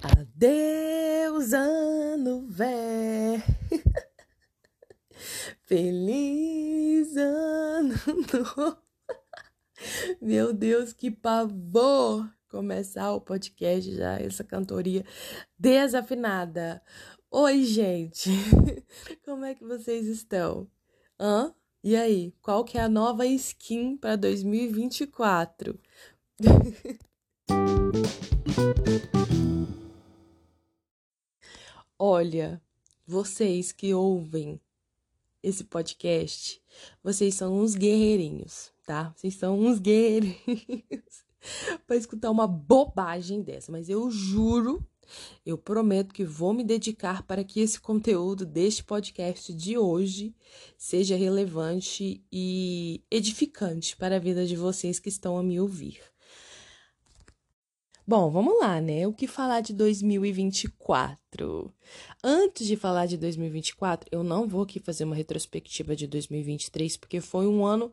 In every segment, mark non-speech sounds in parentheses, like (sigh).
Adeus, ano velho. (laughs) Feliz ano novo. Meu Deus, que pavor começar o podcast já, essa cantoria desafinada. Oi, gente. (laughs) Como é que vocês estão? Hã? E aí, qual que é a nova skin para 2024? (laughs) Olha, vocês que ouvem esse podcast, vocês são uns guerreirinhos, tá? Vocês são uns (laughs) guerreirinhos para escutar uma bobagem dessa, mas eu juro, eu prometo que vou me dedicar para que esse conteúdo deste podcast de hoje seja relevante e edificante para a vida de vocês que estão a me ouvir. Bom, vamos lá, né? O que falar de 2024? Antes de falar de 2024, eu não vou aqui fazer uma retrospectiva de 2023, porque foi um ano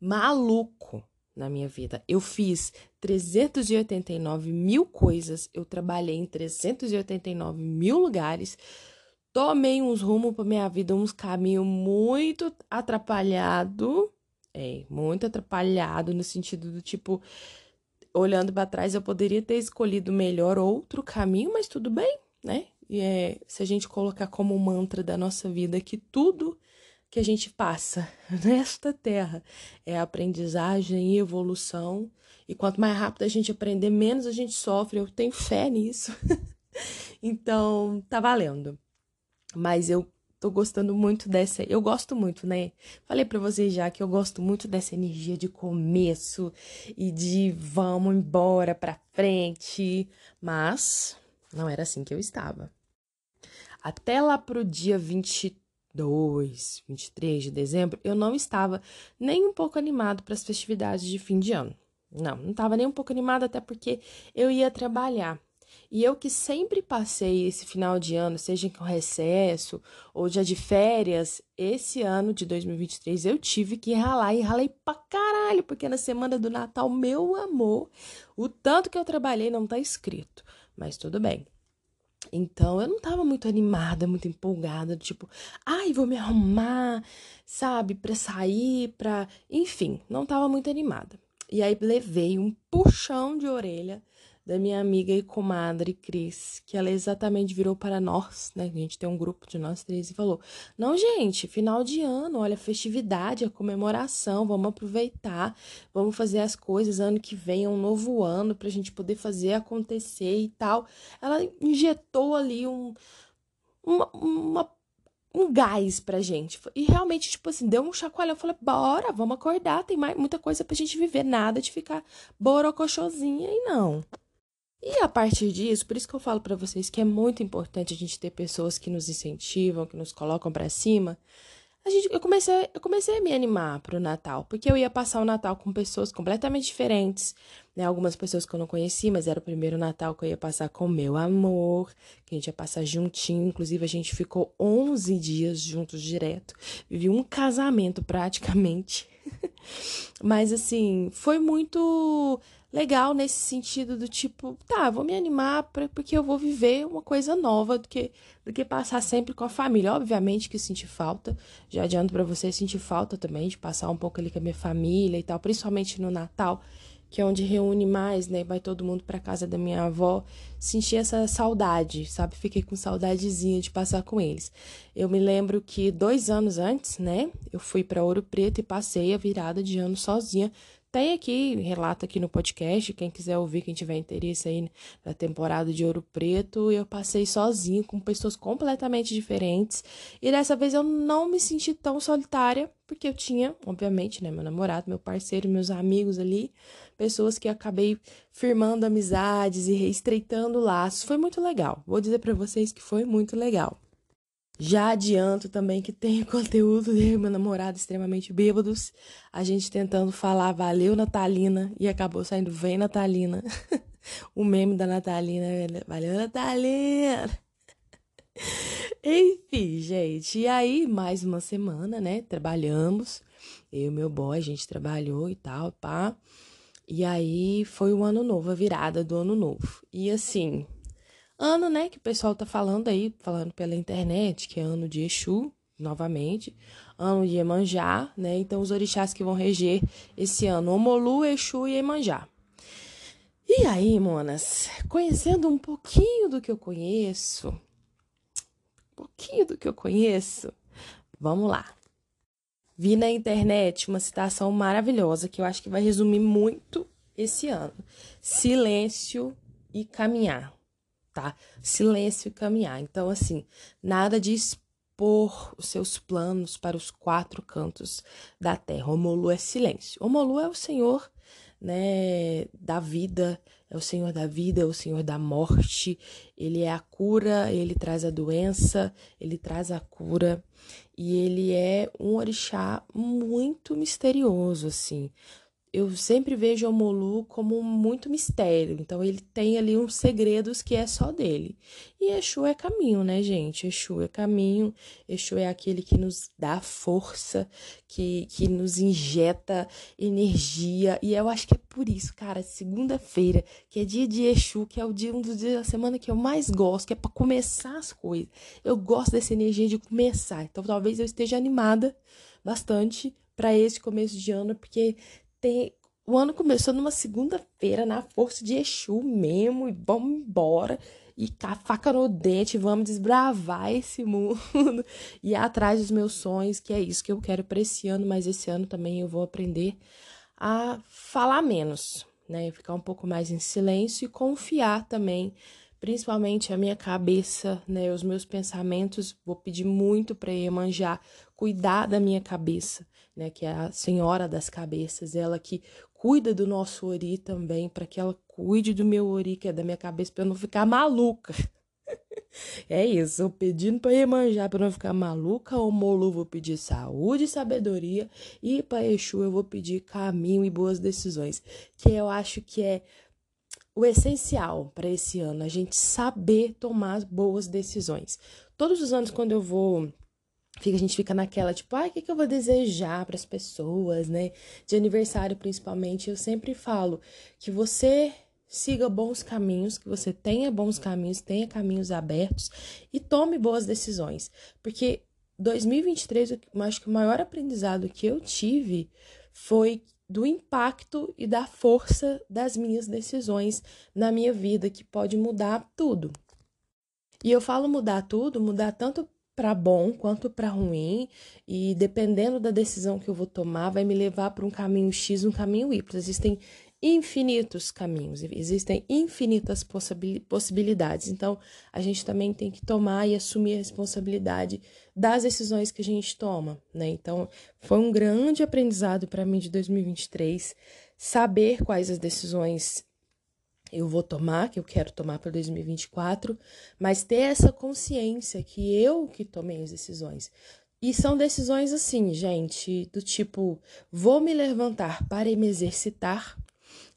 maluco na minha vida. Eu fiz 389 mil coisas, eu trabalhei em 389 mil lugares, tomei uns rumos para minha vida, uns caminhos muito atrapalhado, é, muito atrapalhado no sentido do tipo olhando para trás, eu poderia ter escolhido melhor outro caminho, mas tudo bem, né? E é, se a gente colocar como mantra da nossa vida que tudo que a gente passa (laughs) nesta terra é aprendizagem e evolução, e quanto mais rápido a gente aprender, menos a gente sofre. Eu tenho fé nisso. (laughs) então, tá valendo. Mas eu tô gostando muito dessa. Eu gosto muito, né? Falei para vocês já que eu gosto muito dessa energia de começo e de vamos embora pra frente. Mas não era assim que eu estava. Até lá pro dia 22, 23 de dezembro, eu não estava nem um pouco animado para as festividades de fim de ano. Não, não estava nem um pouco animado, até porque eu ia trabalhar. E eu que sempre passei esse final de ano, seja com recesso ou já de férias, esse ano de 2023 eu tive que ralar e ralei pra caralho, porque na semana do Natal, meu amor, o tanto que eu trabalhei não tá escrito, mas tudo bem. Então eu não tava muito animada, muito empolgada, tipo, ai, vou me arrumar, sabe, pra sair, pra. Enfim, não tava muito animada. E aí levei um puxão de orelha da minha amiga e comadre Cris, que ela exatamente virou para nós, né? A gente tem um grupo de nós três e falou: Não, gente, final de ano, olha, festividade, a comemoração, vamos aproveitar, vamos fazer as coisas. Ano que vem é um novo ano para a gente poder fazer acontecer e tal. Ela injetou ali um, uma, uma um gás pra gente. E realmente, tipo assim, deu um chacoalhão. Eu falei, bora, vamos acordar, tem mais, muita coisa pra gente viver, nada de ficar borocochosinha e não. E a partir disso, por isso que eu falo para vocês que é muito importante a gente ter pessoas que nos incentivam, que nos colocam para cima. A gente, eu comecei, eu comecei a me animar pro Natal, porque eu ia passar o Natal com pessoas completamente diferentes, né? Algumas pessoas que eu não conheci, mas era o primeiro Natal que eu ia passar com meu amor, que a gente ia passar juntinho. Inclusive, a gente ficou 11 dias juntos direto. Vivi um casamento praticamente. (laughs) mas assim, foi muito legal nesse sentido do tipo, tá, vou me animar pra, porque eu vou viver uma coisa nova do que, do que passar sempre com a família. Obviamente que senti falta, já adianto para você sentir falta também de passar um pouco ali com a minha família e tal, principalmente no Natal, que é onde reúne mais, né? Vai todo mundo para casa da minha avó. Senti essa saudade, sabe? Fiquei com saudadezinha de passar com eles. Eu me lembro que dois anos antes, né? Eu fui para Ouro Preto e passei a virada de ano sozinha tem aqui, relato aqui no podcast, quem quiser ouvir, quem tiver interesse aí na temporada de Ouro Preto, eu passei sozinho com pessoas completamente diferentes. E dessa vez eu não me senti tão solitária, porque eu tinha, obviamente, né, meu namorado, meu parceiro, meus amigos ali, pessoas que acabei firmando amizades e reestreitando laços. Foi muito legal. Vou dizer para vocês que foi muito legal. Já adianto também que tem (laughs) conteúdo de meu namorado extremamente bêbados. A gente tentando falar valeu Natalina e acabou saindo vem Natalina. (laughs) o meme da Natalina, valeu Natalina. (laughs) Enfim, gente. E aí, mais uma semana, né? Trabalhamos. Eu e meu boy, a gente trabalhou e tal, pá. E aí foi o ano novo, a virada do ano novo. E assim, Ano, né, que o pessoal tá falando aí, falando pela internet, que é ano de Exu, novamente, ano de Emanjá, né? Então os orixás que vão reger esse ano, Omolu, Exu e Emanjá. E aí, monas, conhecendo um pouquinho do que eu conheço, um pouquinho do que eu conheço, vamos lá. Vi na internet uma citação maravilhosa que eu acho que vai resumir muito esse ano. Silêncio e caminhar, tá? Silêncio e caminhar. Então, assim, nada de expor os seus planos para os quatro cantos da terra. Omolu é silêncio. Omolu é o Senhor né, da vida, é o Senhor da vida, é o Senhor da morte, ele é a cura, ele traz a doença, ele traz a cura, e ele é um orixá muito misterioso, assim eu sempre vejo o Molu como muito mistério. Então ele tem ali uns segredos que é só dele. E Exu é caminho, né, gente? Exu é caminho. Exu é aquele que nos dá força, que, que nos injeta energia. E eu acho que é por isso, cara, segunda-feira, que é dia de Exu, que é o dia um dos dias da semana que eu mais gosto, que é para começar as coisas. Eu gosto dessa energia de começar. Então talvez eu esteja animada bastante para esse começo de ano, porque tem. O ano começou numa segunda-feira, na força de Exu mesmo, e vamos embora. E com a faca no dente, vamos desbravar esse mundo (laughs) e ir atrás dos meus sonhos, que é isso que eu quero para esse ano, mas esse ano também eu vou aprender a falar menos, né? Ficar um pouco mais em silêncio e confiar também, principalmente a minha cabeça, né? Os meus pensamentos. Vou pedir muito para Iemanjá cuidar da minha cabeça, né, que é a senhora das cabeças, ela que cuida do nosso ori também, para que ela cuide do meu ori, que é da minha cabeça, para eu não ficar maluca. (laughs) é isso, eu pedindo para Iemanjá para não ficar maluca, o Molu vou pedir saúde e sabedoria, e para Exu eu vou pedir caminho e boas decisões, que eu acho que é o essencial para esse ano, a gente saber tomar boas decisões. Todos os anos, quando eu vou Fica, a gente fica naquela, tipo, ai, o que, que eu vou desejar para as pessoas, né? De aniversário, principalmente. Eu sempre falo que você siga bons caminhos, que você tenha bons caminhos, tenha caminhos abertos e tome boas decisões. Porque 2023, eu acho que o maior aprendizado que eu tive foi do impacto e da força das minhas decisões na minha vida, que pode mudar tudo. E eu falo mudar tudo, mudar tanto para bom quanto para ruim, e dependendo da decisão que eu vou tomar, vai me levar para um caminho X, um caminho Y. Existem infinitos caminhos, existem infinitas possibilidades. Então, a gente também tem que tomar e assumir a responsabilidade das decisões que a gente toma, né? Então, foi um grande aprendizado para mim de 2023 saber quais as decisões eu vou tomar, que eu quero tomar para 2024, mas ter essa consciência que eu que tomei as decisões. E são decisões assim, gente, do tipo, vou me levantar para me exercitar,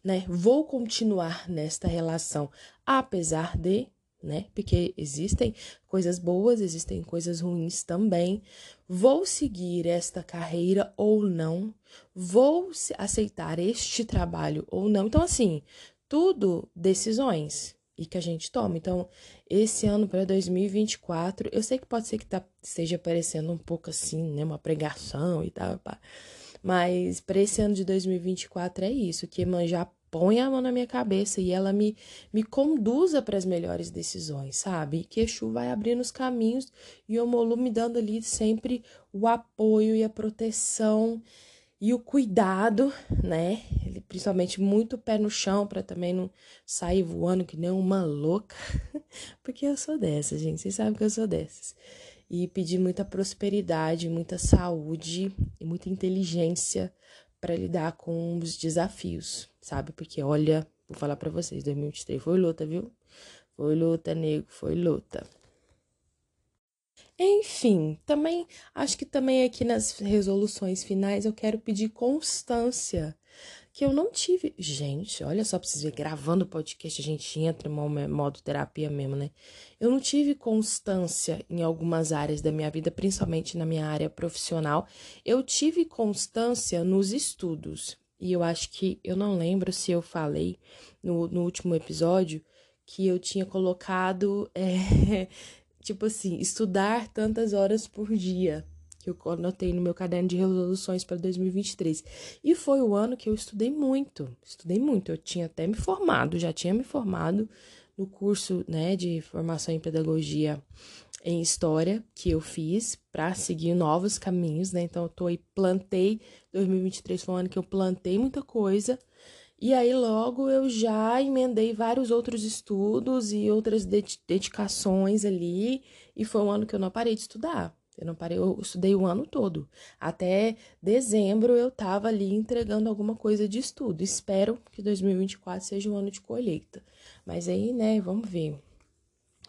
né? Vou continuar nesta relação apesar de, né? Porque existem coisas boas, existem coisas ruins também. Vou seguir esta carreira ou não? Vou aceitar este trabalho ou não? Então assim, tudo decisões e que a gente toma. Então, esse ano para 2024, eu sei que pode ser que tá, esteja parecendo um pouco assim, né, uma pregação e tal, pá. mas para esse ano de 2024 é isso, que já põe a mão na minha cabeça e ela me, me conduza para as melhores decisões, sabe? E que Exu vai abrindo os caminhos e o Molu me dando ali sempre o apoio e a proteção e o cuidado, né? Ele, principalmente muito pé no chão para também não sair voando que nem uma louca, (laughs) porque eu sou dessas, gente. Vocês sabem que eu sou dessas. E pedir muita prosperidade, muita saúde e muita inteligência para lidar com os desafios, sabe? Porque olha, vou falar para vocês, 2023 foi luta, viu? Foi luta, nego, foi luta. Enfim, também acho que também aqui nas resoluções finais eu quero pedir constância. Que eu não tive. Gente, olha só pra vocês verem, gravando o podcast, a gente entra em modo terapia mesmo, né? Eu não tive constância em algumas áreas da minha vida, principalmente na minha área profissional. Eu tive constância nos estudos. E eu acho que eu não lembro se eu falei no, no último episódio que eu tinha colocado, (laughs) é, tipo assim, estudar tantas horas por dia, que eu anotei no meu caderno de resoluções para 2023. E foi o ano que eu estudei muito, estudei muito. Eu tinha até me formado, já tinha me formado no curso, né, de formação em pedagogia em história que eu fiz para seguir novos caminhos, né? Então eu tô aí plantei 2023 foi um ano que eu plantei muita coisa e aí logo eu já emendei vários outros estudos e outras dedicações ali, e foi um ano que eu não parei de estudar. Eu não parei, eu estudei o ano todo. Até dezembro eu tava ali entregando alguma coisa de estudo. Espero que 2024 seja um ano de colheita. Mas aí, né, vamos ver.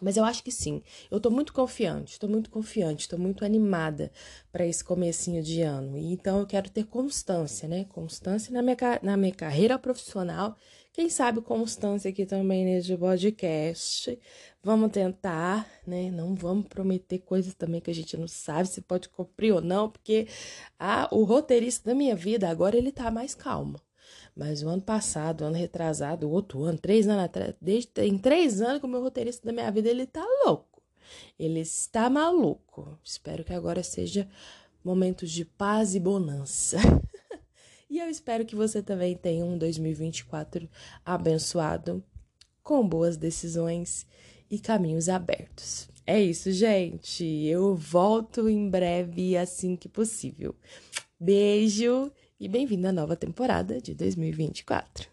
Mas eu acho que sim. Eu tô muito confiante, tô muito confiante, tô muito animada para esse comecinho de ano. E então eu quero ter constância, né? Constância na minha, na minha carreira profissional. Quem sabe constância aqui também nesse podcast. Vamos tentar, né? Não vamos prometer coisas também que a gente não sabe se pode cumprir ou não, porque ah, o roteirista da minha vida agora ele tá mais calmo. Mas o ano passado, o ano retrasado, o outro ano, três anos atrás, desde, tem três anos que o meu roteirista da minha vida, ele tá louco. Ele está maluco. Espero que agora seja momentos de paz e bonança. (laughs) e eu espero que você também tenha um 2024 abençoado, com boas decisões e caminhos abertos. É isso, gente. Eu volto em breve, assim que possível. Beijo e bem-vindo à nova temporada de 2024.